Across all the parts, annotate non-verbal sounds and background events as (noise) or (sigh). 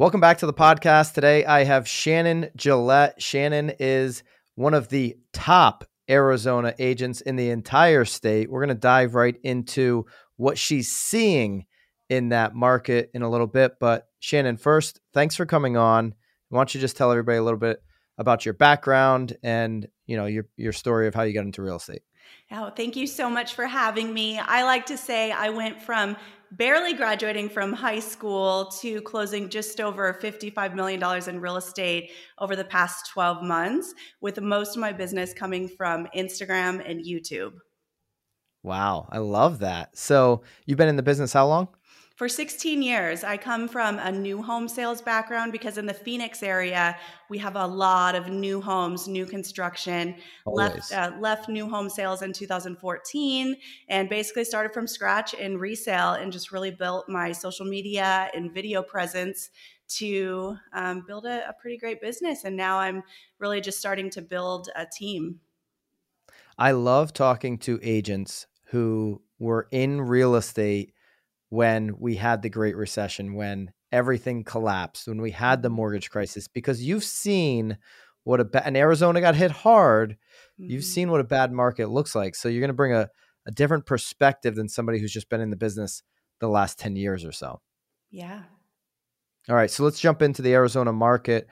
Welcome back to the podcast. Today I have Shannon Gillette. Shannon is one of the top Arizona agents in the entire state. We're going to dive right into what she's seeing in that market in a little bit. But Shannon, first, thanks for coming on. Why don't you just tell everybody a little bit about your background and you know your your story of how you got into real estate? Oh, thank you so much for having me. I like to say I went from barely graduating from high school to closing just over $55 million in real estate over the past 12 months, with most of my business coming from Instagram and YouTube. Wow, I love that. So, you've been in the business how long? For 16 years, I come from a new home sales background because in the Phoenix area, we have a lot of new homes, new construction. Left uh, left new home sales in 2014 and basically started from scratch in resale and just really built my social media and video presence to um, build a, a pretty great business. And now I'm really just starting to build a team. I love talking to agents who were in real estate when we had the Great Recession, when everything collapsed, when we had the mm-hmm. mortgage crisis, because you've seen what a bad, and Arizona got hit hard. Mm-hmm. You've seen what a bad market looks like. So you're going to bring a, a different perspective than somebody who's just been in the business the last 10 years or so. Yeah. All right. So let's jump into the Arizona market.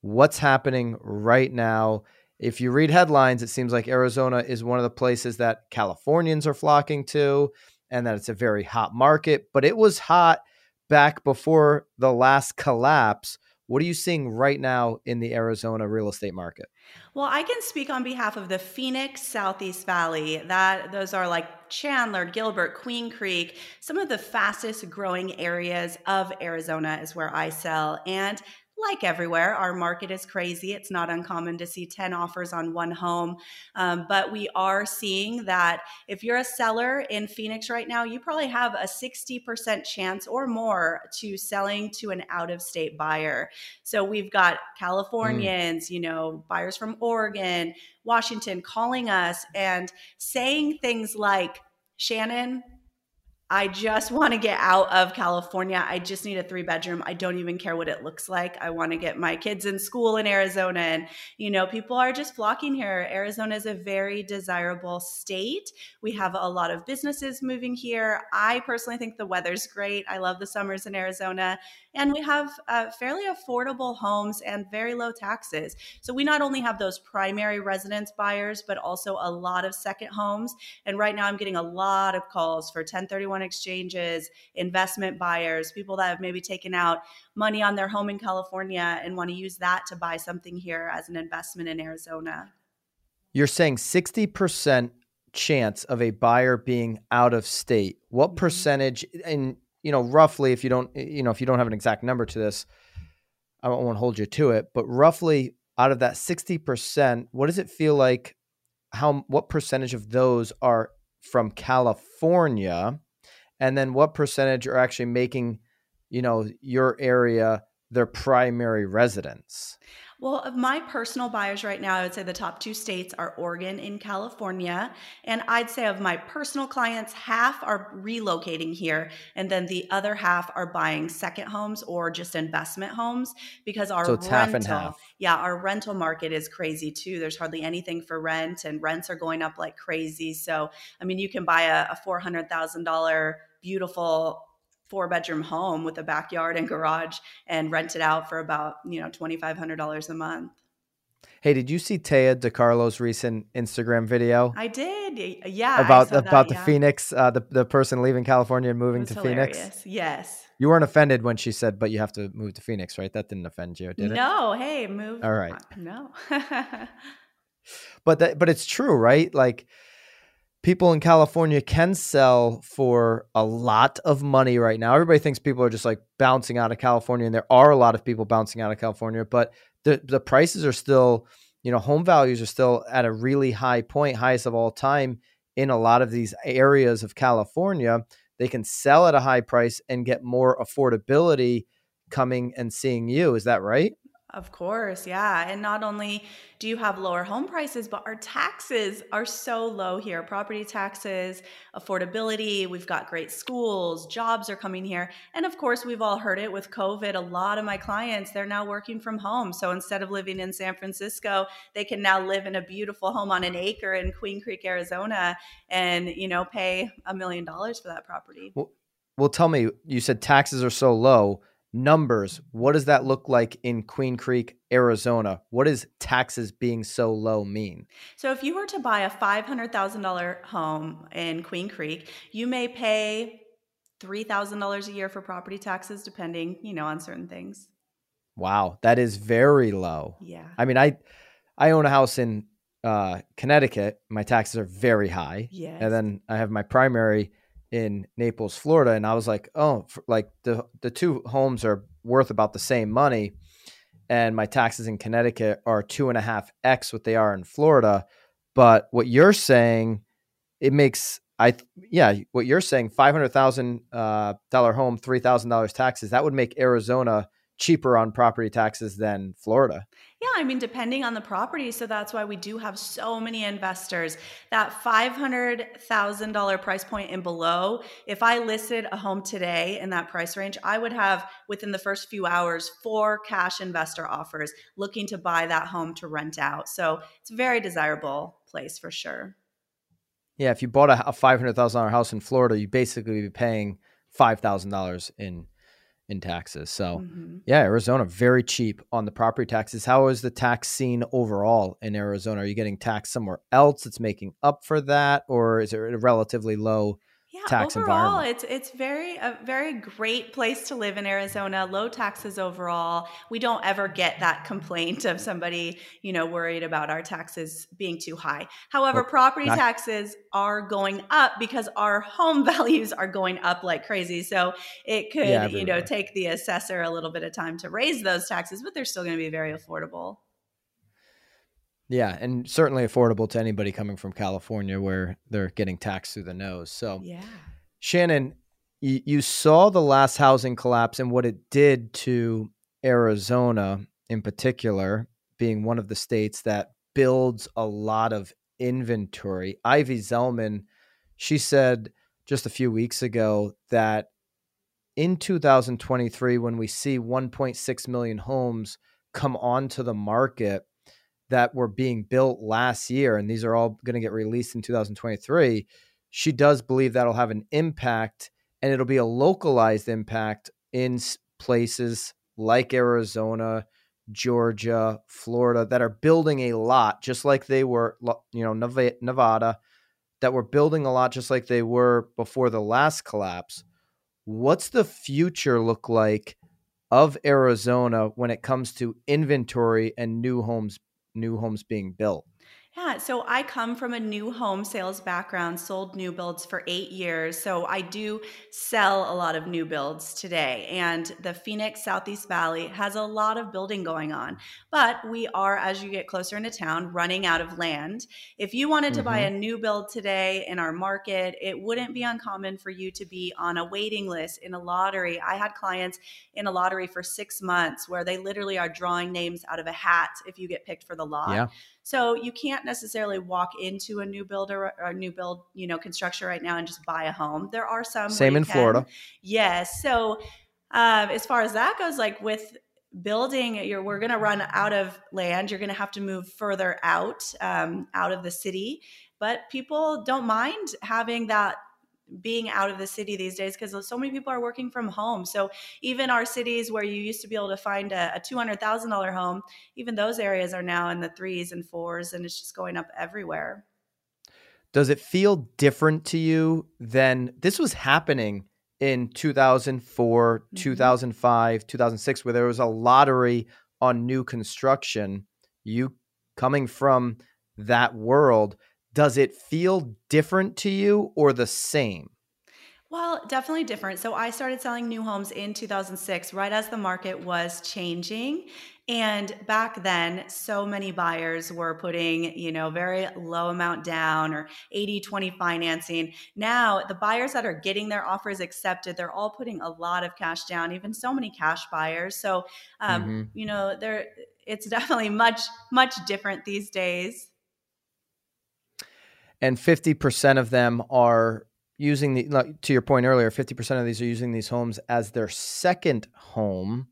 What's happening right now? If you read headlines, it seems like Arizona is one of the places that Californians are flocking to and that it's a very hot market, but it was hot back before the last collapse. What are you seeing right now in the Arizona real estate market? Well, I can speak on behalf of the Phoenix Southeast Valley. That those are like Chandler, Gilbert, Queen Creek, some of the fastest growing areas of Arizona is where I sell and like everywhere, our market is crazy. It's not uncommon to see 10 offers on one home. Um, but we are seeing that if you're a seller in Phoenix right now, you probably have a 60% chance or more to selling to an out of state buyer. So we've got Californians, mm. you know, buyers from Oregon, Washington calling us and saying things like, Shannon, I just want to get out of California. I just need a three bedroom. I don't even care what it looks like. I want to get my kids in school in Arizona. And, you know, people are just flocking here. Arizona is a very desirable state. We have a lot of businesses moving here. I personally think the weather's great. I love the summers in Arizona. And we have uh, fairly affordable homes and very low taxes. So we not only have those primary residence buyers, but also a lot of second homes. And right now I'm getting a lot of calls for 1031 exchanges, investment buyers, people that have maybe taken out money on their home in California and want to use that to buy something here as an investment in Arizona. You're saying 60% chance of a buyer being out of state. What mm-hmm. percentage and you know roughly if you don't you know if you don't have an exact number to this I won't hold you to it, but roughly out of that 60%, what does it feel like how what percentage of those are from California and then what percentage are actually making you know your area their primary residence well, of my personal buyers right now, I would say the top two states are Oregon and California. And I'd say of my personal clients, half are relocating here, and then the other half are buying second homes or just investment homes because our so it's rental, half and half. yeah, our rental market is crazy too. There's hardly anything for rent, and rents are going up like crazy. So, I mean, you can buy a, a four hundred thousand dollar beautiful four bedroom home with a backyard and garage and rent it out for about you know $2500 a month Hey, did you see Taya DeCarlo's recent Instagram video? I did. Yeah. About about the yeah. Phoenix, uh, the the person leaving California and moving to hilarious. Phoenix. Yes. You weren't offended when she said, "But you have to move to Phoenix," right? That didn't offend you, did it? No. Hey, move. All right. No. (laughs) but that, but it's true, right? Like people in California can sell for a lot of money right now. Everybody thinks people are just like bouncing out of California, and there are a lot of people bouncing out of California, but the the prices are still, you know, home values are still at a really high point, highest of all time in a lot of these areas of California. They can sell at a high price and get more affordability coming and seeing you. Is that right? Of course, yeah. And not only do you have lower home prices, but our taxes are so low here property taxes, affordability, we've got great schools, jobs are coming here. And of course, we've all heard it with COVID. A lot of my clients, they're now working from home. So instead of living in San Francisco, they can now live in a beautiful home on an acre in Queen Creek, Arizona, and, you know, pay a million dollars for that property. Well, well, tell me, you said taxes are so low numbers, what does that look like in Queen Creek, Arizona? What does taxes being so low mean? So, if you were to buy a $500,000 home in Queen Creek, you may pay $3,000 a year for property taxes, depending, you know, on certain things. Wow, that is very low. Yeah. I mean, I I own a house in uh, Connecticut. My taxes are very high. Yes. And then I have my primary in Naples, Florida, and I was like, oh, like the the two homes are worth about the same money, and my taxes in Connecticut are two and a half x what they are in Florida. But what you're saying, it makes I yeah, what you're saying, five hundred thousand uh, dollar home, three thousand dollars taxes, that would make Arizona cheaper on property taxes than Florida. Yeah, I mean, depending on the property. So that's why we do have so many investors. That $500,000 price point and below, if I listed a home today in that price range, I would have within the first few hours four cash investor offers looking to buy that home to rent out. So it's a very desirable place for sure. Yeah, if you bought a $500,000 house in Florida, you basically be paying $5,000 in in taxes. So, mm-hmm. yeah, Arizona very cheap on the property taxes. How is the tax scene overall in Arizona? Are you getting taxed somewhere else that's making up for that, or is it a relatively low yeah, tax overall, it's it's very a very great place to live in Arizona. Low taxes overall. We don't ever get that complaint of somebody you know worried about our taxes being too high. However, well, property not- taxes are going up because our home (laughs) values are going up like crazy. So it could yeah, you know take the assessor a little bit of time to raise those taxes, but they're still going to be very affordable. Yeah, and certainly affordable to anybody coming from California where they're getting taxed through the nose. So, yeah. Shannon, you, you saw the last housing collapse and what it did to Arizona in particular, being one of the states that builds a lot of inventory. Ivy Zelman, she said just a few weeks ago that in 2023, when we see 1.6 million homes come onto the market, that were being built last year, and these are all going to get released in 2023, she does believe that'll have an impact, and it'll be a localized impact in places like Arizona, Georgia, Florida that are building a lot, just like they were, you know, Nevada, that were building a lot, just like they were before the last collapse. What's the future look like of Arizona when it comes to inventory and new homes new homes being built? Yeah, so I come from a new home sales background, sold new builds for eight years. So I do sell a lot of new builds today. And the Phoenix Southeast Valley has a lot of building going on. But we are, as you get closer into town, running out of land. If you wanted to mm-hmm. buy a new build today in our market, it wouldn't be uncommon for you to be on a waiting list in a lottery. I had clients in a lottery for six months where they literally are drawing names out of a hat if you get picked for the lot. Yeah. So you can't necessarily walk into a new builder or a new build, you know, construction right now and just buy a home. There are some. Same in can. Florida. Yes. So um, as far as that goes, like with building you're we're going to run out of land you're going to have to move further out um, out of the city but people don't mind having that being out of the city these days because so many people are working from home. So even our cities where you used to be able to find a, a two hundred thousand dollar home, even those areas are now in the threes and fours, and it's just going up everywhere. Does it feel different to you than this was happening in 2004, mm-hmm. 2005, 2006, where there was a lottery on new construction? You coming from that world, does it feel different to you or the same? Well, definitely different. So I started selling new homes in 2006, right as the market was changing. And back then, so many buyers were putting, you know, very low amount down or 80 20 financing. Now, the buyers that are getting their offers accepted, they're all putting a lot of cash down, even so many cash buyers. So, um, mm-hmm. you know, there it's (laughs) definitely much much different these days. And 50% of them are using the to your point earlier, 50% of these are using these homes as their second home.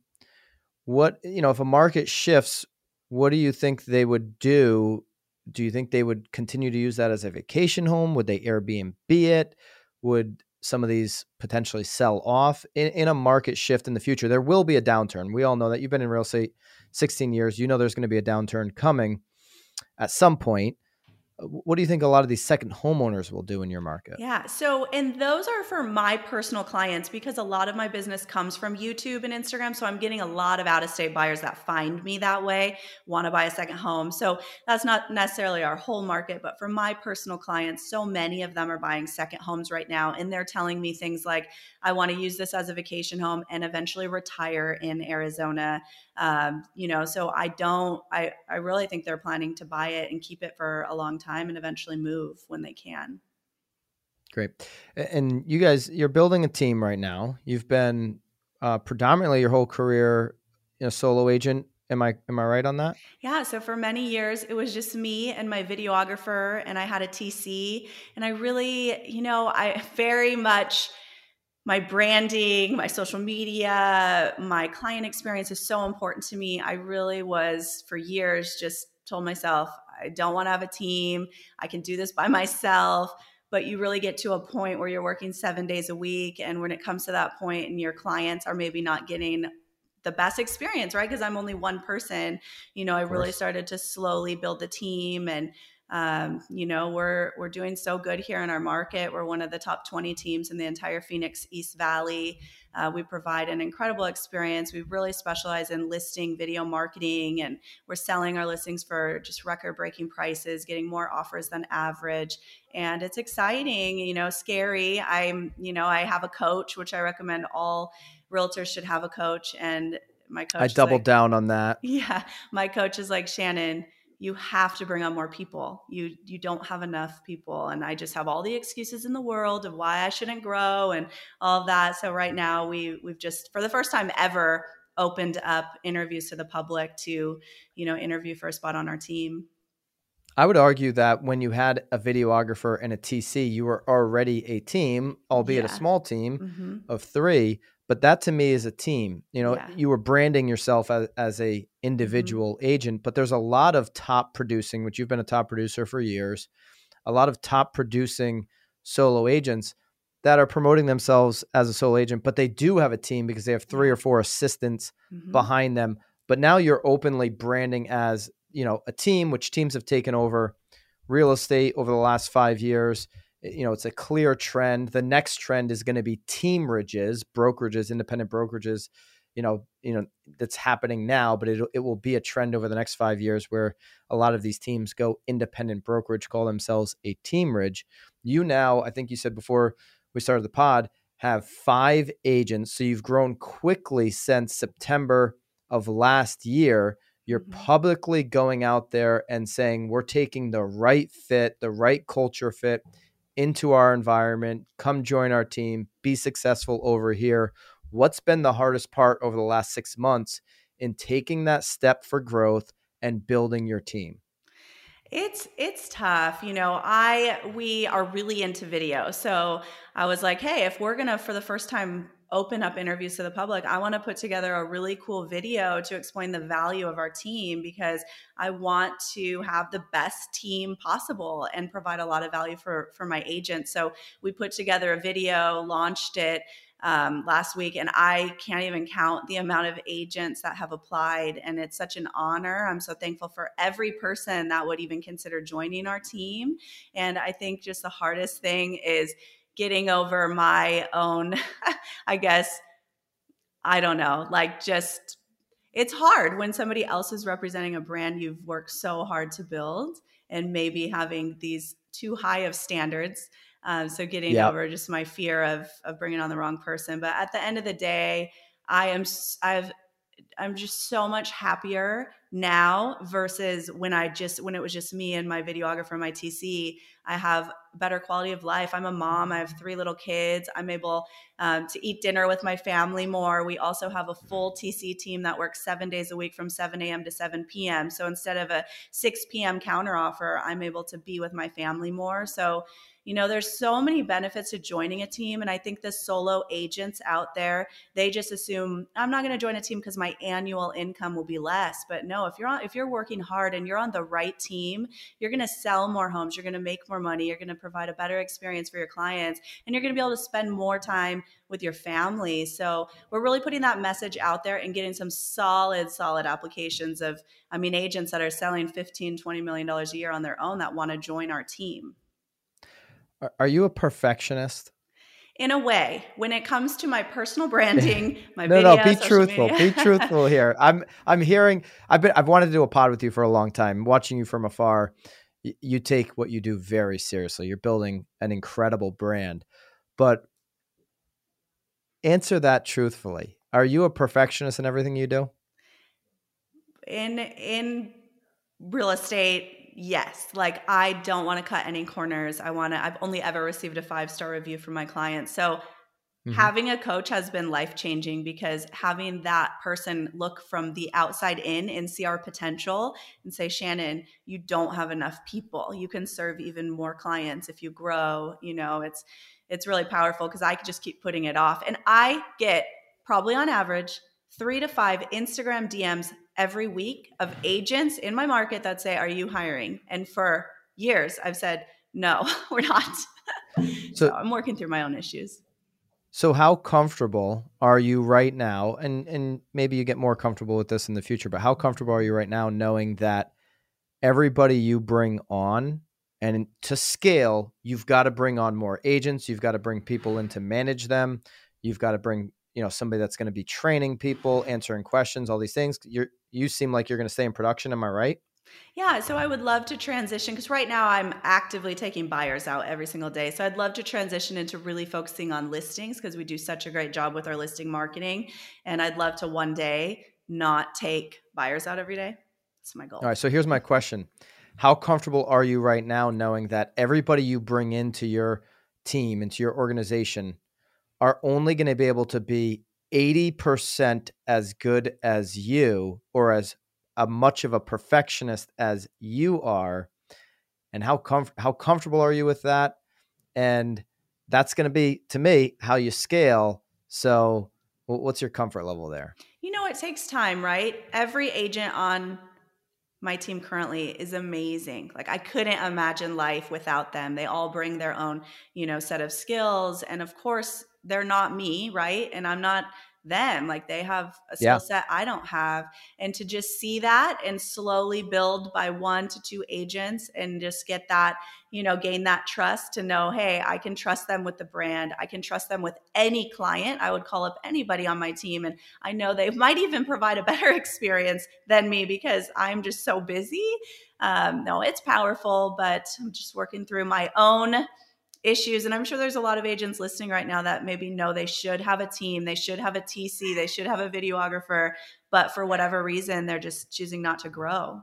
What you know if a market shifts what do you think they would do? Do you think they would continue to use that as a vacation home? Would they airbnb it? Would some of these potentially sell off? In, in a market shift in the future there will be a downturn. We all know that. You've been in real estate 16 years. You know there's going to be a downturn coming at some point what do you think a lot of these second homeowners will do in your market? Yeah. So, and those are for my personal clients because a lot of my business comes from YouTube and Instagram. So, I'm getting a lot of out of state buyers that find me that way, want to buy a second home. So, that's not necessarily our whole market, but for my personal clients, so many of them are buying second homes right now. And they're telling me things like, I want to use this as a vacation home and eventually retire in Arizona. Um, you know, so I don't, I, I really think they're planning to buy it and keep it for a long time and eventually move when they can. Great. And you guys, you're building a team right now. You've been uh, predominantly your whole career a solo agent. Am I am I right on that? Yeah. So for many years, it was just me and my videographer, and I had a TC, and I really, you know, I (laughs) very much my branding, my social media, my client experience is so important to me. I really was for years just told myself, I don't want to have a team. I can do this by myself. But you really get to a point where you're working seven days a week. And when it comes to that point and your clients are maybe not getting the best experience, right? Because I'm only one person, you know, I really started to slowly build the team and um, you know, we're we're doing so good here in our market. We're one of the top 20 teams in the entire Phoenix East Valley. Uh, we provide an incredible experience. We really specialize in listing video marketing, and we're selling our listings for just record-breaking prices, getting more offers than average. And it's exciting, you know, scary. I'm, you know, I have a coach, which I recommend all realtors should have a coach. And my coach, I doubled like, down on that. (laughs) Yeah, my coach is like Shannon you have to bring on more people. You you don't have enough people and I just have all the excuses in the world of why I shouldn't grow and all of that. So right now we we've just for the first time ever opened up interviews to the public to, you know, interview for a spot on our team. I would argue that when you had a videographer and a TC, you were already a team, albeit yeah. a small team mm-hmm. of 3, but that to me is a team you know yeah. you were branding yourself as, as a mm-hmm. individual mm-hmm. agent but there's a lot of top producing which you've been a top producer for years a lot of top producing solo agents that are promoting themselves as a solo agent but they do have a team because they have three or four assistants mm-hmm. behind them but now you're openly branding as you know a team which teams have taken over real estate over the last five years you know, it's a clear trend. The next trend is going to be teamrages, brokerages, independent brokerages. You know, you know that's happening now, but it it will be a trend over the next five years where a lot of these teams go independent brokerage, call themselves a teamrage. You now, I think you said before we started the pod, have five agents. So you've grown quickly since September of last year. You're mm-hmm. publicly going out there and saying we're taking the right fit, the right culture fit into our environment, come join our team, be successful over here. What's been the hardest part over the last six months in taking that step for growth and building your team? It's it's tough. You know, I we are really into video. So I was like, hey, if we're gonna for the first time open up interviews to the public, I want to put together a really cool video to explain the value of our team because I want to have the best team possible and provide a lot of value for for my agents. So we put together a video, launched it um, last week, and I can't even count the amount of agents that have applied. And it's such an honor. I'm so thankful for every person that would even consider joining our team. And I think just the hardest thing is getting over my own, (laughs) I guess, I don't know, like just it's hard when somebody else is representing a brand you've worked so hard to build and maybe having these too high of standards. Um, so getting yep. over just my fear of of bringing on the wrong person. But at the end of the day, I am I've I'm just so much happier now versus when I just when it was just me and my videographer, my TC. I have better quality of life. I'm a mom. I have three little kids. I'm able um, to eat dinner with my family more. We also have a full TC team that works seven days a week from 7 a.m. to 7 p.m. So instead of a 6 p.m. counter offer, I'm able to be with my family more. So you know, there's so many benefits to joining a team. And I think the solo agents out there, they just assume I'm not going to join a team because my annual income will be less. But no, if you're on, if you're working hard and you're on the right team, you're going to sell more homes, you're going to make more money, you're going to provide a better experience for your clients, and you're going to be able to spend more time with your family. So we're really putting that message out there and getting some solid, solid applications of, I mean, agents that are selling 15, 20 million dollars a year on their own that want to join our team. Are you a perfectionist? In a way, when it comes to my personal (laughs) branding, my no, video, no, be truthful. be (laughs) truthful here. I'm, I'm hearing. I've been, I've wanted to do a pod with you for a long time. Watching you from afar, you take what you do very seriously. You're building an incredible brand, but answer that truthfully. Are you a perfectionist in everything you do? In in real estate, yes like i don't want to cut any corners. I want to i've only ever received a five star review from my clients so mm-hmm. having a coach has been life changing because having that person look from the outside in and see our potential and say shannon you don't have enough people. You can serve even more clients if you grow. You know it's it's really powerful because i could just keep putting it off. And i get probably on average three to five instagram dms every week of agents in my market that say, Are you hiring? And for years, I've said, No, (laughs) we're not. (laughs) so, so I'm working through my own issues. So how comfortable are you right now? And and maybe you get more comfortable with this in the future, but how comfortable are you right now knowing that everybody you bring on and to scale, you've got to bring on more agents, you've got to bring people in to manage them, you've got to bring, you know, somebody that's going to be training people, answering questions, all these things. You're you seem like you're going to stay in production. Am I right? Yeah, so I would love to transition because right now I'm actively taking buyers out every single day. So I'd love to transition into really focusing on listings because we do such a great job with our listing marketing. And I'd love to one day not take buyers out every day. That's my goal. All right. So here's my question How comfortable are you right now knowing that everybody you bring into your team, into your organization, are only going to be able to be 80% as good as you or as a much of a perfectionist as you are. And how comf- how comfortable are you with that? And that's going to be to me how you scale. So what's your comfort level there? You know it takes time right? Every agent on my team currently is amazing. Like i couldn't imagine life without them. They all bring their own you know set of skills. And of course they're not me, right? And I'm not them. Like they have a skill yeah. set I don't have. And to just see that and slowly build by one to two agents and just get that, you know, gain that trust to know, hey, I can trust them with the brand. I can trust them with any client. I would call up anybody on my team. And I know they (laughs) might even provide a better (laughs) experience than me because I'm just so busy. Um, no, it's powerful, but I'm just working through my own issues and i'm sure there's a lot of agents listening right now that maybe know they should have a team they should have a tc they should have a videographer but for whatever reason they're just choosing not to grow.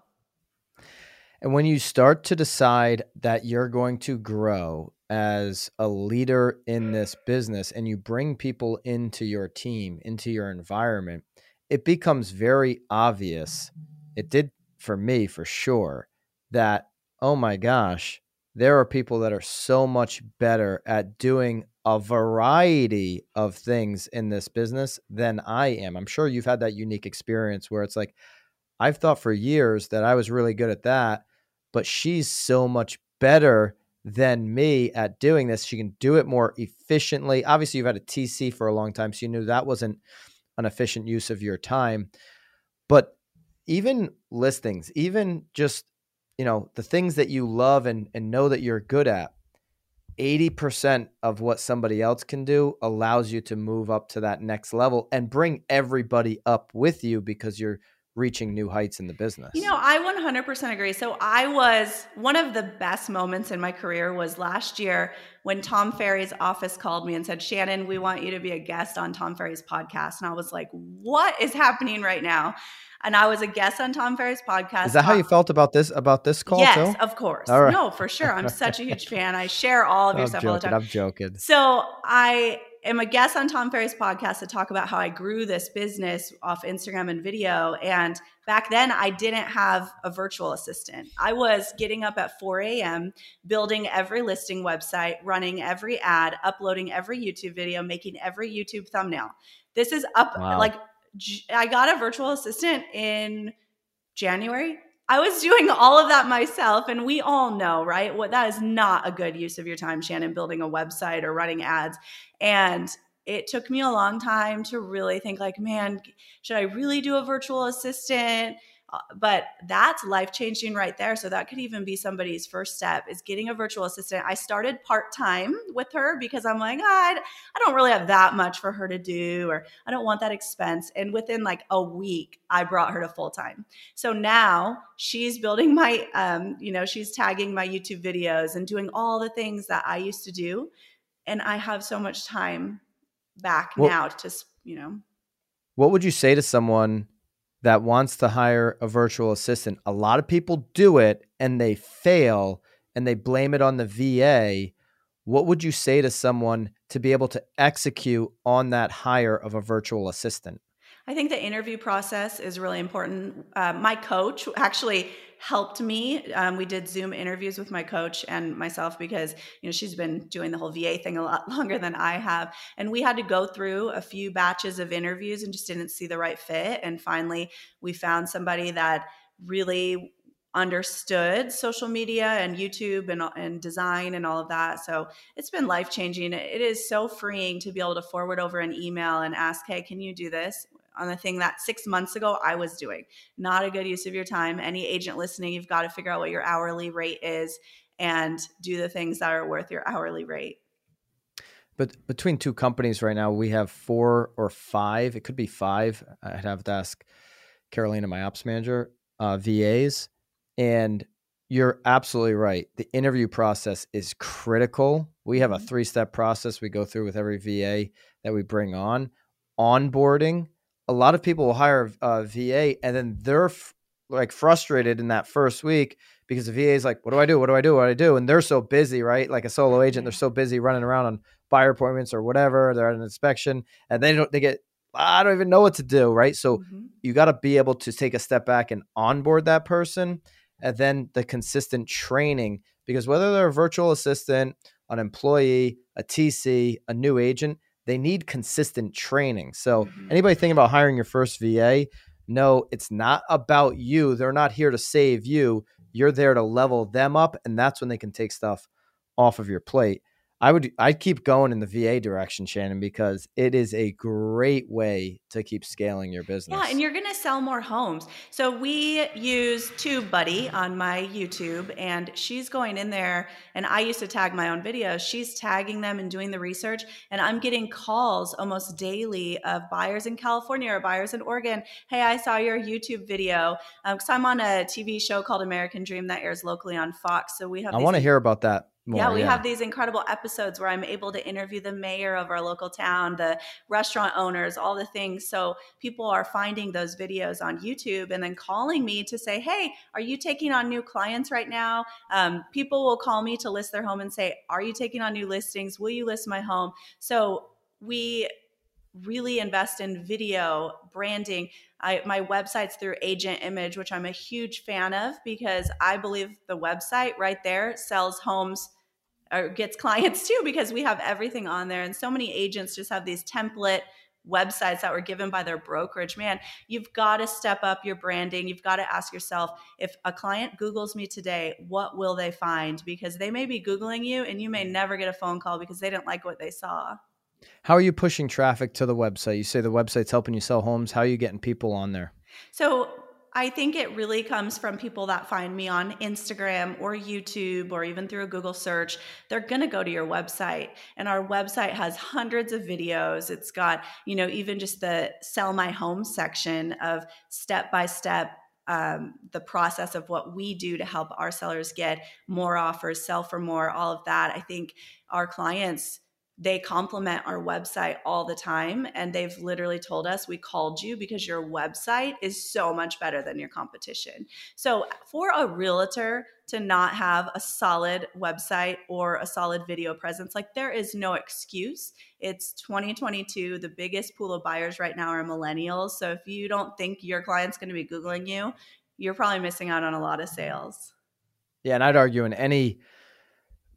And when you start to decide that you're going to grow as a leader in this business and you bring people into your team into your environment it becomes very obvious it did for me for sure that oh my gosh there are people that are so much better at doing a variety of things in this business than I am. I'm sure you've had that unique experience where it's like, I've thought for years that I was really good at that, but she's so much better than me at doing this. She can do it more efficiently. Obviously, you've had a TC for a long time, so you knew that wasn't an efficient use of your time. But even listings, even just you know the things that you love and, and know that you're good at 80% of what somebody else can do allows you to move up to that next level and bring everybody up with you because you're reaching new heights in the business. You know, I 100% agree. So I was one of the best moments in my career was last year when Tom Ferry's office called me and said, "Shannon, we want you to be a guest on Tom Ferry's podcast." And I was like, "What is happening right now?" And I was a guest on Tom Ferry's podcast. Is that how you felt about this about this call yes, too? of course. No, for sure. I'm such a huge (laughs) fan. I share all of your I'm stuff joking, all the time. I'm joking. So I am a guest on Tom Ferry's podcast to talk about how I grew this business off Instagram and video. And back then, I didn't have a virtual assistant. I was getting up at 4 a.m., building every listing website, running every ad, uploading every YouTube video, making every YouTube thumbnail. This is up Wow. like I got a virtual assistant in January. I was doing all of that myself, and we all know, right? What that is not a good use of your time, Shannon, building a website or running ads. And it took me a long time to really think, like, man, should I really do a virtual assistant? Uh, but that's life changing right there. So that could even be somebody's first step is getting a virtual assistant. I started part time with her because I'm like, ah, I, I don't really have that much for her to do, or I don't want that expense. And within like a week, I brought her to full time. So now she's building my, um, you know, she's tagging my YouTube videos and doing all the things that I used to do. And I have so much time back Well- now to, you know, What would you say to someone that wants to hire a virtual assistant? A lot of people do it and they fail and they blame it on the VA. What would you say to someone to be able to execute on that hire of a virtual assistant? I think the interview process is really important. Uh, my coach actually helped me. Um, we did Zoom interviews with my coach and myself because you know she's been doing the whole VA thing a lot (laughs) longer than I have, and we had to go through a few batches of interviews and just didn't see the right fit. And finally, we found somebody that really understood social media and YouTube and, and design and all of that. So it's been life changing. It is so freeing to be able to forward over an email and ask, hey, can you do this? On the thing that six months ago I was doing. Not a good use of your time. Any agent listening, you've got to figure out what your hourly rate is and do the things that are worth your hourly rate. But between two companies right now, we have four or five. It could be five. I'd have to ask Carolina, my ops manager, uh, VAs. And you're absolutely right. The interview process is critical. We have a Mhm. three step process we go through with every VA that we bring on. Onboarding. A lot of people will hire a VA and then they're f- like frustrated in that first week because the VA is like, what do I do? What do I do? What do I do? And they're so busy, right? Like a solo agent, they're so busy running around on buyer appointments or whatever. They're at an inspection and they don't, they get, I don't even know what to do, right? So Mhm. you got to be able to take a step back and onboard that person and then the consistent training because whether they're a virtual assistant an employee a tc a new agent they need consistent training. So Mhm. anybody thinking about hiring your first va no it's not about you. They're not here to save you. You're there to level them up and that's when they can take stuff off of your plate i would i'd keep going in the va direction shannon because it is a great way to keep scaling your business Yeah, and you're going to sell more homes. So we use TubeBuddy on my YouTube, and she's going in there. And I used to tag my own videos. She's tagging them and doing the research, and I'm getting calls almost daily of buyers in California or buyers in Oregon. Hey, I saw your YouTube video um, because I'm on a TV show called American Dream that airs locally on Fox. So we have. I want to hear about that more. yeah, we have these incredible episodes where I'm able to interview the mayor of our local town, the restaurant owners, all the things. So people are finding those videos on YouTube and then calling me to say, Hey, are you taking on new clients right now? Um, people will call me to list their home and say, Are you taking on new listings? Will you list my home? So we really invest in video branding. I, my website's through Agent Image, which I'm a huge fan of because I believe the website right there sells homes or gets clients (laughs) too because we have everything on there. And so many agents just have these template websites that were given by their brokerage. Man, you've got to step up your branding. You've got to ask yourself if a client Googles me today, what will they find? Because they may be Googling you and you may mm. never get a phone call because they didn't like what they saw. How are you pushing traffic to the website? You say the website's helping you sell homes. How are you getting people on there? So I think it really comes from people that find me on Instagram or YouTube or even through a Google search. They're going to go to your website. And our website has hundreds of videos. It's got, you know, even just the sell my home section of step by step um, the process of what we do to help our sellers get more offers, sell for more, all of that. I think our clients they compliment our website all the time and they've literally told us we called you because your website is so much better than your competition. So for a realtor to not have a solid website or a solid video presence like there is no excuse. It's 2022 the biggest pool of buyers right now are millennials. So if you don't think your client's going to be googling you you're probably missing out on a lot of sales. Yeah and i'd argue in any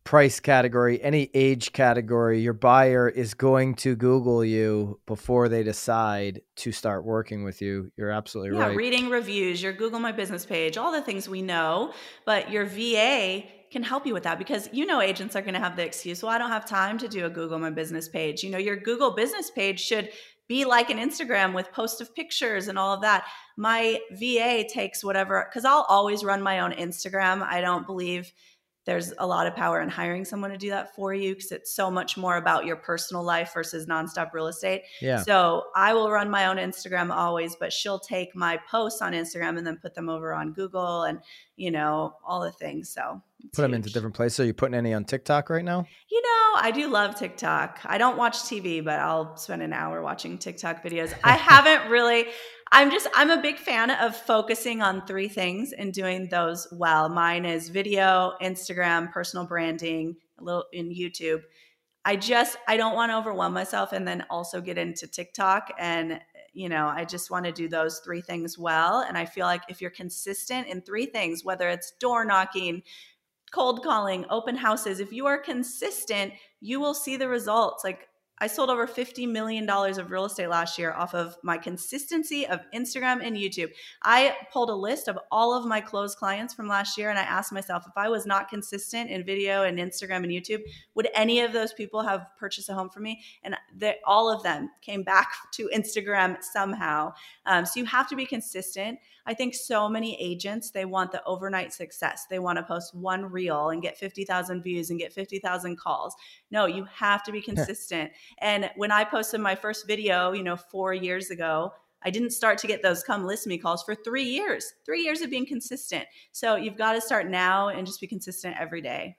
price category, any age category, your buyer is going to Google you before they decide to start working with you. You're absolutely right. yeah, right. Reading reviews, your Google My Business page, all the things we know, but your VA can help you with that because you know agents are going to have the excuse, well, I don't have time to do a Google My Business page. You know, your Google Business page should be like an Instagram with post of pictures and all of that. My VA takes whatever, because I'll always run my own Instagram. I don't believe there's a lot of power in hiring someone to do that for you because it's so much more about your personal life versus nonstop real estate. Yeah. So I will run my own Instagram always, but she'll take my posts on Instagram and then put them over on Google and you know all the things. So put them into different places. Are you putting any on TikTok right now? You know, I do love TikTok. I don't watch TV, but I'll spend an hour watching TikTok videos. I (laughs) haven't really. I'm just I'm a big fan of focusing on three things and doing those well. Mine is video, Instagram, personal branding, a little in YouTube. I just I don't want to overwhelm myself and then also get into TikTok and you know, I just want to do those three things well and I feel like if you're consistent in three things, whether it's door knocking, cold calling, open houses, if you are consistent, you will see the results. Like I sold over $50 million of real estate last year off of my consistency of Instagram and YouTube. I pulled a list of all of my closed clients from last year and I asked myself if I was not consistent in video and Instagram and YouTube, would any of those people have purchased a home for me? And they, all of them came back (laughs) to Instagram somehow. Um, so you have to be consistent. I think so many agents, they want the overnight success. They want to post one reel and get 50,000 views and get 50,000 calls. No, you have to be (laughs) consistent. and when I posted my first video, you know, four years ago, I didn't start to get those come list me calls for three years, three years of being consistent. So you've got to start now and just be consistent every day.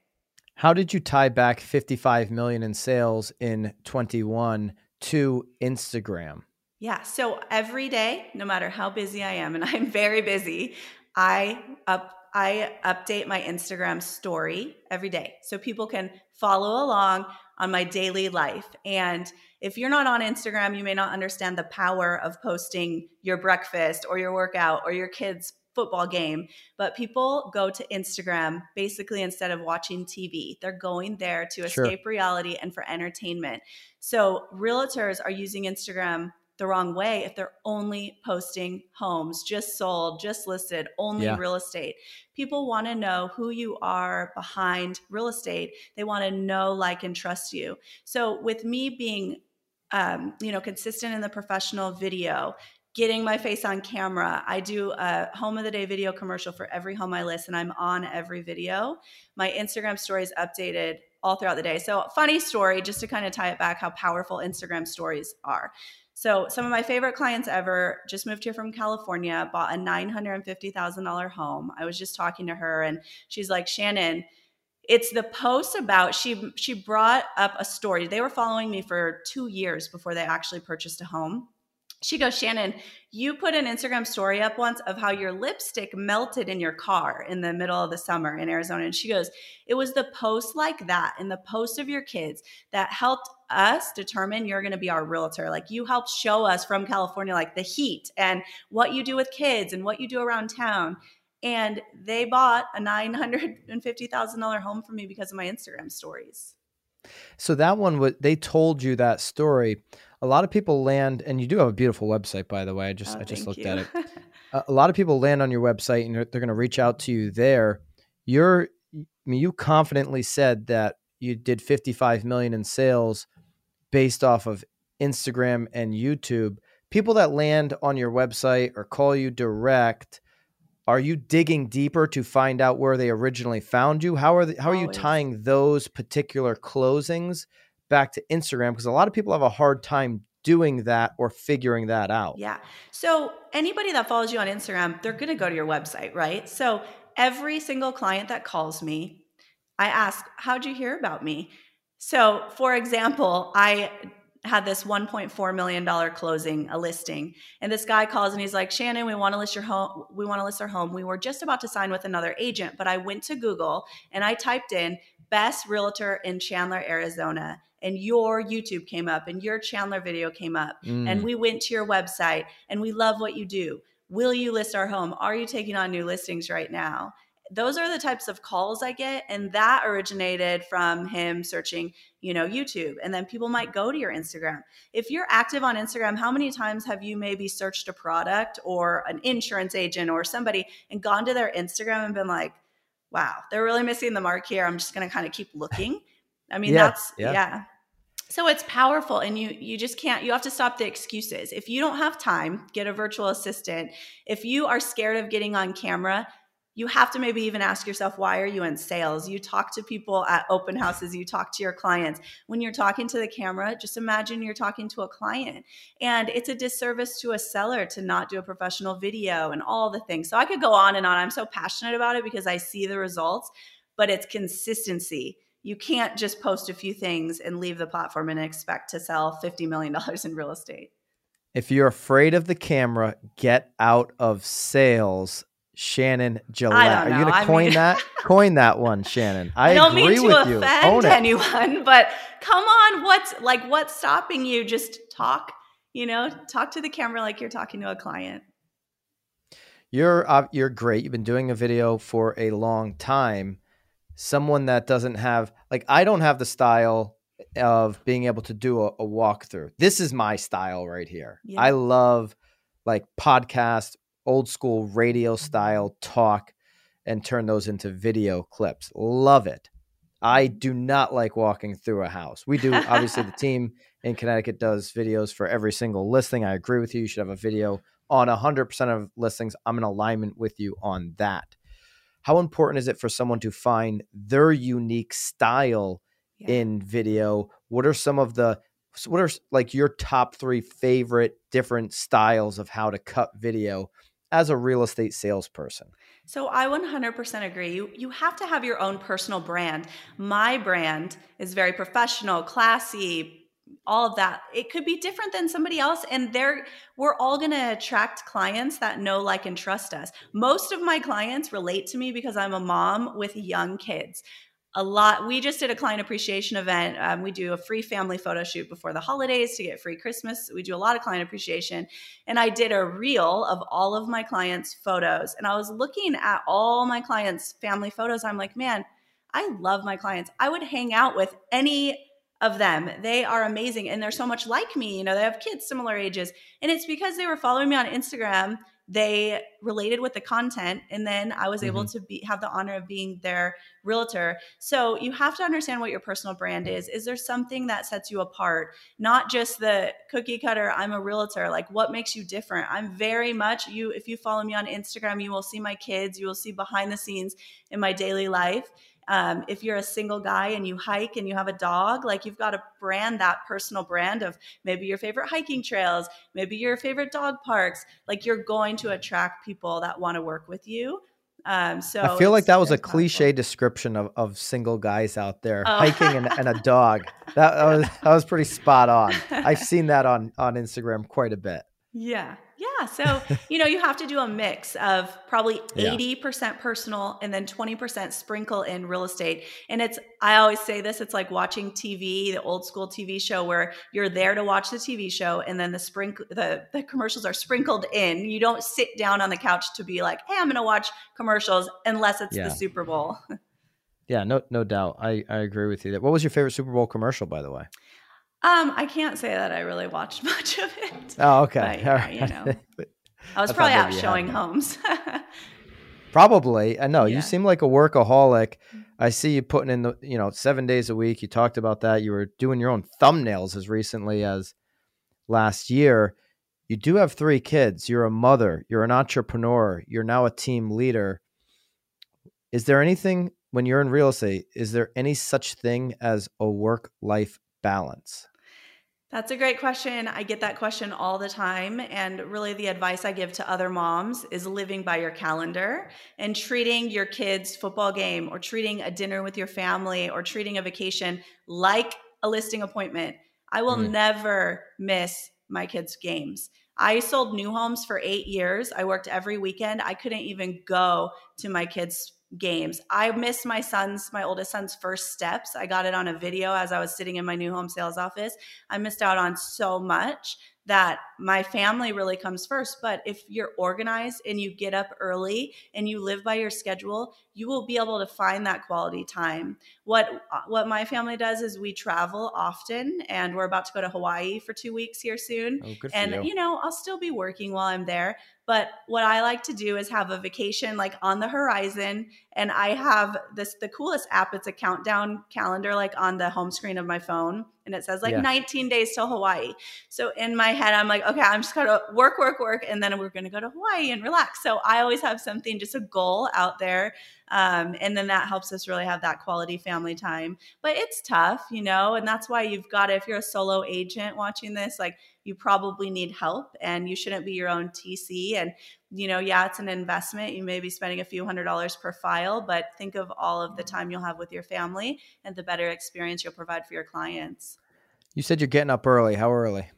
How did you tie back 55 million in sales in 21 to Instagram? Yeah. So every day, no matter how busy I am, and (laughs) I'm very busy, I up I update my Instagram story every day so people can follow along on my daily life. And if you're not on Instagram, you may not understand the power of posting your breakfast or your workout or your kids' football game. But people go to Instagram basically instead of watching TV. They're going there to escape sure. reality and for entertainment. So realtors are using Instagram the wrong way if they're only posting homes, just sold, just listed, only yeah. real estate. People want to know who you are behind real estate. They want to know, like, and trust you. So, with me being, um, you know, consistent in the professional video, getting my face on camera. I do a home of the day video commercial for every home I list, and I'm on every video. My Instagram story is updated all throughout the day. So, funny story, just to kind of tie it back, how powerful Instagram stories are. So, some of my favorite clients ever just moved here from California, bought a $950,000 home. I was just talking to her and she's like, "Shannon, it's the post about she she brought up a story. They were following me for 2 years before they actually purchased a home she goes, Shannon, you put an Instagram story up once of how your lipstick melted in your car in the middle of the summer in Arizona. And she goes, It was the post like that and the post of your kids that helped us determine you're going to be our realtor. Like you helped show us from California, like the heat and what you do with kids and what you do around town. And they bought a $950,000 home for me because of my Instagram stories. So that one, they told you that story a lot of people land, and you do have a beautiful website, by the way. I oh, just oh, I just looked you. at it. (laughs) a lot of people land on your website, and they're, they're going to reach out to you there. You're, I mean, you confidently said that you did 55 million in sales based off of Instagram and YouTube. People that land on your website or call you direct, are you digging deeper to find out where they originally found you? How are the, how are you tying those particular closings back to Instagram? Because a lot of people have a hard time doing that or figuring that out. Yeah. So anybody that follows you on Instagram, they're going to go to your website, right? So every single client that calls me, I ask, How'd you hear about me? So, for example, I had this $1.4 million closing, a listing. And this guy calls and he's like, Shannon, we want to list your home. We want to list our home. We were just about to sign with another agent, but I went to Google and I typed in best realtor in Chandler, Arizona. And your YouTube came up and your Chandler video came up. Mm. And we went to your website and we love what you do. Will you list our home? Are you taking on new listings right now? those are the types of calls I get. And that originated from him searching, you know, YouTube. And then people might go to your Instagram. If you're active on Instagram, how many times have you maybe searched a product or an insurance agent or somebody and gone to their Instagram and been like, wow, they're really missing the mark here. I'm just going to kind of keep looking. I mean, Yeah, that's, yeah. yeah. So it's powerful and you you just can't you have to stop the excuses. If you don't have time, get a virtual assistant. If you are scared of getting on camera, you have to maybe even ask yourself why are you in sales? You talk to people at open houses you talk to your clients. When you're talking to the camera just imagine you're talking to a client. And it's a disservice to a seller to not do a professional video and all the things. So i could go on and on. I'm so passionate about it because i see the results but it's consistency you can't just post a few things and leave the platform and expect to sell $50 million in real estate If you're afraid of the camera, get out of sales. Shannon Gillette. Are you gonna I coin mean- that? (laughs) coin that one, Shannon. I, I, don't agree mean to. Offend anyone, (laughs) but come on, what's like what's stopping you? Just talk, you know, talk to the camera like you're talking to a client. You're uh, you're great. You've been doing a video for a long time. Someone that doesn't have like I don't have the style of being able to do a, a walkthrough. This is my style right here. Yeah. I love like podcast, old school radio mm-hmm. style talk, and turn those into video clips. Love it. I do not like walking through a house. We do obviously the (laughs) team in Connecticut does videos for every single listing. I agree with you. You should have a video on 100% of listings. I'm in alignment with you on that. How important is it for someone to find their unique style Yeah. in video? What are some of the what are like your top 3 favorite different styles of how to cut video as a real estate salesperson? So I 100% agree. You you have to have your own personal brand. My brand is very professional, classy, all of that. It could be different than somebody else and they're we're all going to attract clients that know like and trust us. Most of my clients relate to me because I'm a mom with young kids. A lot. We just did a client appreciation event. Um, we do a free family photo shoot before the holidays to get free Christmas. We do a lot of client appreciation and I did a reel of all of my clients' photos. And I was looking at all my clients' family photos. I'm like, man, I love my clients. I would hang out with any of them. They are amazing and they're so much like me. You know, they have kids similar ages. And it's because they were following me on Instagram. They related with the content and then I was able mm-hmm. to be have the honor of being their realtor. So you have to understand what your personal brand is. Is there something that sets you apart? Not just the cookie cutter, I'm a realtor. Like what makes you different? I'm very much you if you follow me on Instagram, you will see my kids, you will see behind the scenes in my daily life. Um, if you're a single guy and you hike and you have a dog, like you've got to brand that personal brand of maybe your favorite hiking trails, maybe your favorite dog parks. Like you're going to attract people that want to work with you. Um, so I feel like that was a powerful. cliche description of, of single guys out there Oh. hiking and, and a dog. That, that was that was pretty spot on. I've (laughs) seen that on on Instagram quite a bit. Yeah. Yeah. So, you know, you have to do a mix of probably (laughs) 80% personal and then 20% sprinkle in real estate. And it's, I always say this, it's like watching TV, the old school TV show where you're there to watch the TV show and then the sprinkle, the, the commercials are sprinkled in. You don't sit down on the couch to be like, hey, I'm going to watch commercials unless it's Yeah. the Super Bowl. (laughs) Yeah, no no doubt. I, I agree with you. What was your favorite Super Bowl commercial, by the way? Um, I can't say that I really watched (laughs) much of it. Oh, okay. But, yeah, All right. you know. (laughs) I was I probably out maybe you had showing homes. (laughs) Probably. I know Yeah. you seem like a workaholic. I see you putting in the you know seven days a week. You talked about that. You were doing your own thumbnails as recently as last year. you do have three kids. You're a mother. You're an entrepreneur. You're now a team leader. Is there anything when you're in real estate? Is there any such thing as a work life balance? That's a great question. I get that question all the time. And really, the advice I give to other moms is living by your calendar and treating your kids' football game or treating a dinner with your family or treating a vacation like a listing appointment. I will mm. never miss my kids' games. I sold new homes for eight years. I worked every weekend. I couldn't even go to my kids' games. I missed my son's, my oldest son's first steps. I got it on a video as I was sitting in my new home sales office. I missed out on so much that my family really comes first. But if you're organized and you get up early and you live by your schedule, you will be able to find that quality time. What what my family does is we travel often and we're about to go to Hawaii for 2 weeks here soon. Oh, and you. you know, I'll still be working while I'm there, but what I like to do is have a vacation like on the horizon and I have this the coolest app it's a countdown calendar like on the home screen of my phone and it says like yeah. 19 days till Hawaii. So in my head I'm like okay, I'm just to work work work and then we're to go to Hawaii and relax. So I always have something just a goal out there um, and then that helps us really have that quality family time. But it's tough, you know, and that's why you've got to, if you're a solo agent watching this, like you probably need help and you shouldn't be your own TC. And, you know, yeah, it's an investment. You may be spending a few hundred dollars per file, but think of all of the time you'll have with your family and the better experience you'll provide for your clients. You said you're getting up early. How early?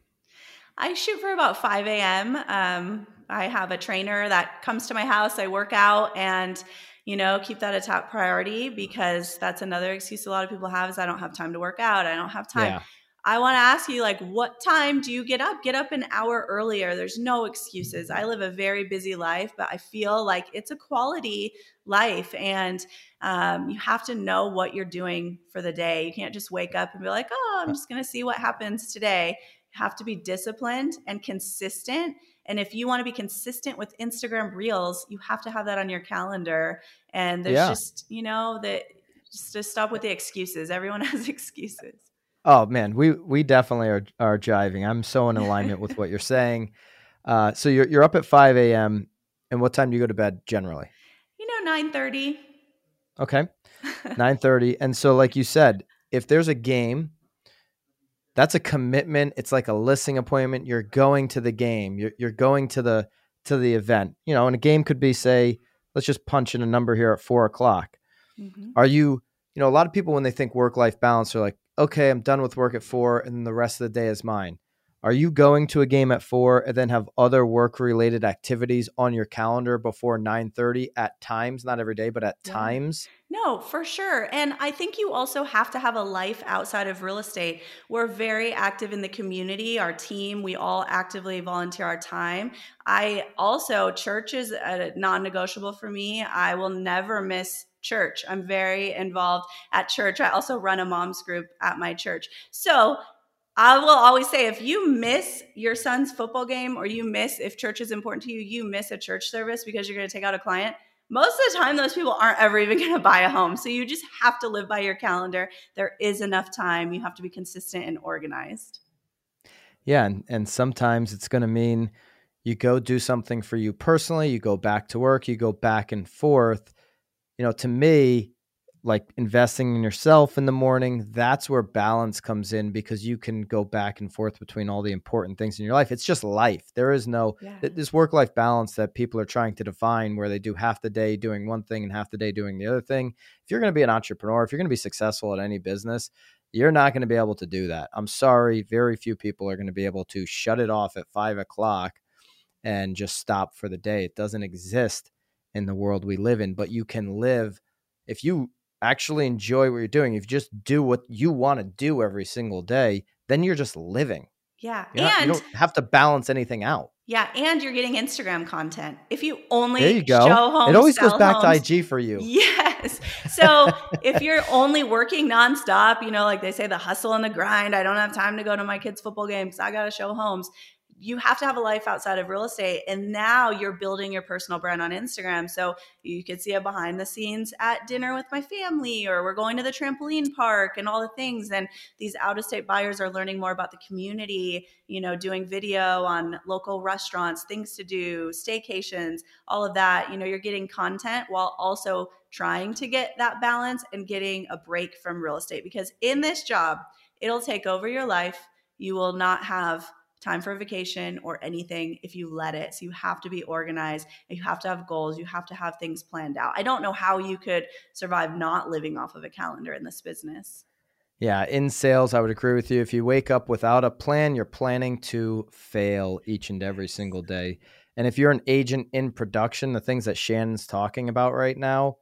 I shoot for about 5 a.m. Um, I have a trainer that comes to my house. I work out and you know, keep that a top priority because that's another excuse a lot of people have is I don't have time to work out. I don't have time. Yeah. I want to ask you, like, what time do you get up? Get up an hour earlier. There's no excuses. I live a very busy life, but I feel like it's a quality life. And um, you have to know what you're doing for the day. You can't just wake up and be like, oh, I'm just going to see what happens today. You have to be disciplined and consistent and if you want to be consistent with Instagram Reels, you have to have that on your calendar. And there's yeah. just, you know, that just to stop with the excuses. Everyone (laughs) has excuses. Oh man, we we definitely are are jiving. I'm so in alignment with (laughs) what you're saying. Uh, so you're you're up at 5 a.m. And what time do you go to bed generally? You know, 9:30. Okay, (laughs) 9:30. And so, like you said, if there's a game that's a commitment. It's like a listing appointment. You're going to the game. You're you're going to the to the event. You know, and a game could be say, let's just punch in a number here at four o'clock. Mm-hmm. Are you, you know, a lot of people when they think work life balance are like, okay, I'm done with work at four, and the rest of the day is mine. Are you going to a game at four and then have other work related activities on your calendar before 9:30 at times, not every day, but at yeah. times? No, for sure. And I think you also have to have a life outside of real estate. We're very active in the community, our team, we all actively volunteer our time. I also, church is a non-negotiable for me. I will never miss church. I'm very involved at church. I also run a mom's group at my church. So I will always say if you miss your son's football game or you miss if church is important to you, you miss a church service because you're going to take out a client. Most of the time, those people aren't ever even (laughs) going to buy a home. So you just have to live by your calendar. There is enough time. You have to be consistent and organized. Yeah. And, and sometimes it's going to mean you go do something for you personally, you go back to work, you go back and forth. You know, to me, like investing in yourself in the morning that's where balance comes in because you can go back and forth between all the important things in your life. It's just life. There is no yeah. this work life balance that people are trying to define where they do half the day doing one thing and half the day doing the other thing. If you're going to be an entrepreneur if you're going to be successful at any business you're not going to be able to do that. I'm sorry very few people are going to be able to shut it off at five o'clock and just stop for the day. It doesn't exist in the world we live in but you can live if you actually enjoy what you're doing, if you just do what you want to do every single day, then you're just living. Yeah. You're and not, you don't have to balance anything out. Yeah, and you're getting Instagram content. If you only there you go. Homes, it always goes back homes, to IG for you. Yes. So if you're only working nonstop, you know, like they say, the hustle and the grind. I don't have time to go to my kids' football games. I got to show homes you have to have a life outside of real estate and now you're building your personal brand on instagram. So you could see a behind the scenes at dinner with my family or we're going to the trampoline park and all the things. And these out of state buyers are learning more about the community you know doing video on local restaurants things to do staycations all of that. You know you're getting content while also trying to get that balance and getting a break from real estate because in this job it'll take over your life. You will not have time for a vacation or anything if you let it. So you have to be organized. You have to have goals. You have to have things planned out. I don't know how you could survive not living off of a calendar in this business. Yeah, in sales, I would agree with you. If you wake up without a plan, you're planning to fail each and every single day. And if you're an agent in production, the things that Shannon's talking about right now,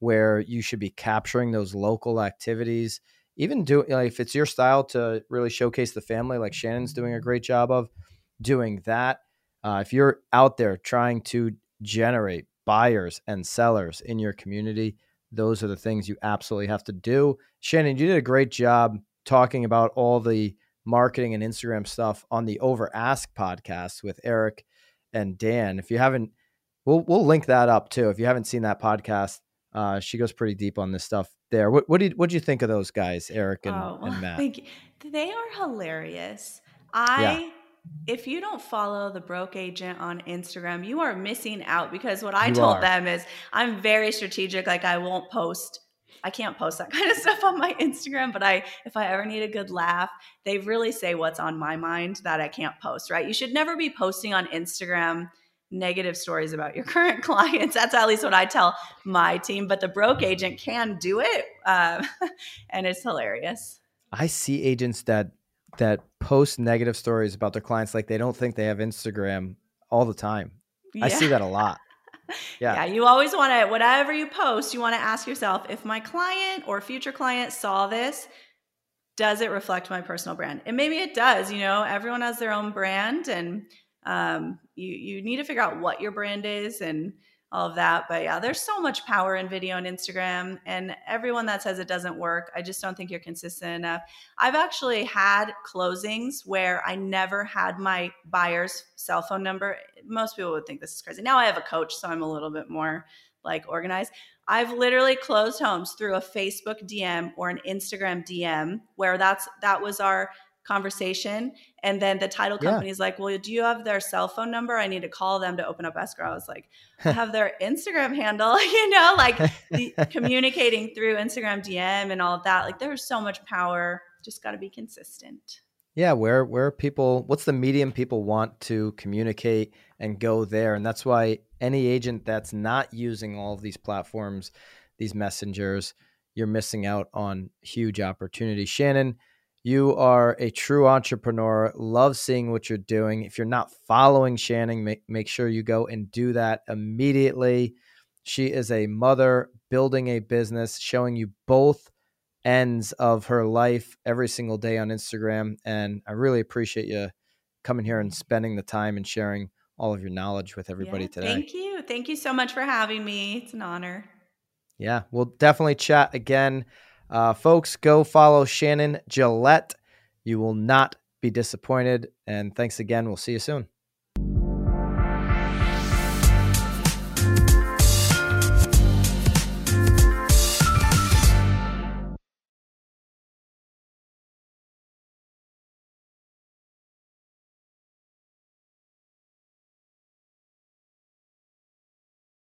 where you should be capturing those local activities, even do like, if it's your style to really showcase the family, like Shannon's doing a great job of doing that. Uh, if you're out there trying to generate buyers and sellers in your community, those are the things you absolutely have to do. Shannon, you did a great job talking about all the marketing and Instagram stuff on the Over Ask podcast with Eric and Dan. If you haven't, we'll we'll link that up too. If you haven't seen that podcast, uh, she goes pretty deep on this stuff there. What what did what did you think of those guys, Eric and, oh, and (laughs) Matt? You. They are hilarious. I yeah. if you don't follow the broke agent on Instagram, you are missing out because what I you told are. them is I'm very strategic. Like I won't post I can't post that (laughs) kind of stuff on my Instagram, but I if I ever need a good laugh, they really say what's on my mind that I can't post, right? You should never be posting on Instagram negative stories about your (laughs) current clients. That's at least what I tell my team. But the broke agent can do it, uh, (laughs) and it's hilarious. I see agents that that post negative stories about their clients like they don't think they have Instagram all the time. Yeah. I see that a lot. (laughs) Yeah. yeah, you always want to whatever you post, you want to ask yourself if my client or future client saw this, does it reflect my personal brand? And maybe it does, you know, everyone has their own brand and um, you you need to figure out what your brand is and all of that. But yeah, there's so much power in video and Instagram, and everyone that says it doesn't work, I just don't think you're consistent enough. I've actually had closings where I never had my buyer's cell phone number. Most people would think this is crazy. Now I have a coach, so I'm a little bit more like organized. I've literally closed homes through a Facebook DM or an Instagram DM where that's that was our conversation. And then the title company is like, Well, do you have their cell phone number? I need to call them to open up escrow. I was like, (laughs) I have their Instagram handle, (laughs) you know, like the, (laughs) communicating through Instagram DM and all of that. Like there's so much power. Just got to be consistent. Yeah, where where people what's the medium people want to communicate and go there. And that's why any agent that's not using all of these platforms, these messengers, you're missing out on huge opportunity. Shannon, you are a true entrepreneur. Love seeing what you're doing. If you're not following Shannon, make, make sure you go and do that immediately. She is a mother building a business, showing you both ends of her life every single day on Instagram. And I really appreciate you coming here and spending the time and sharing all of your knowledge with everybody yeah, today. Thank you. Thank you so much for having me. It's an honor. Yeah, we'll definitely chat again. Uh, folks, go follow Shannon Gillette. You will not be disappointed. And thanks again. We'll see you soon.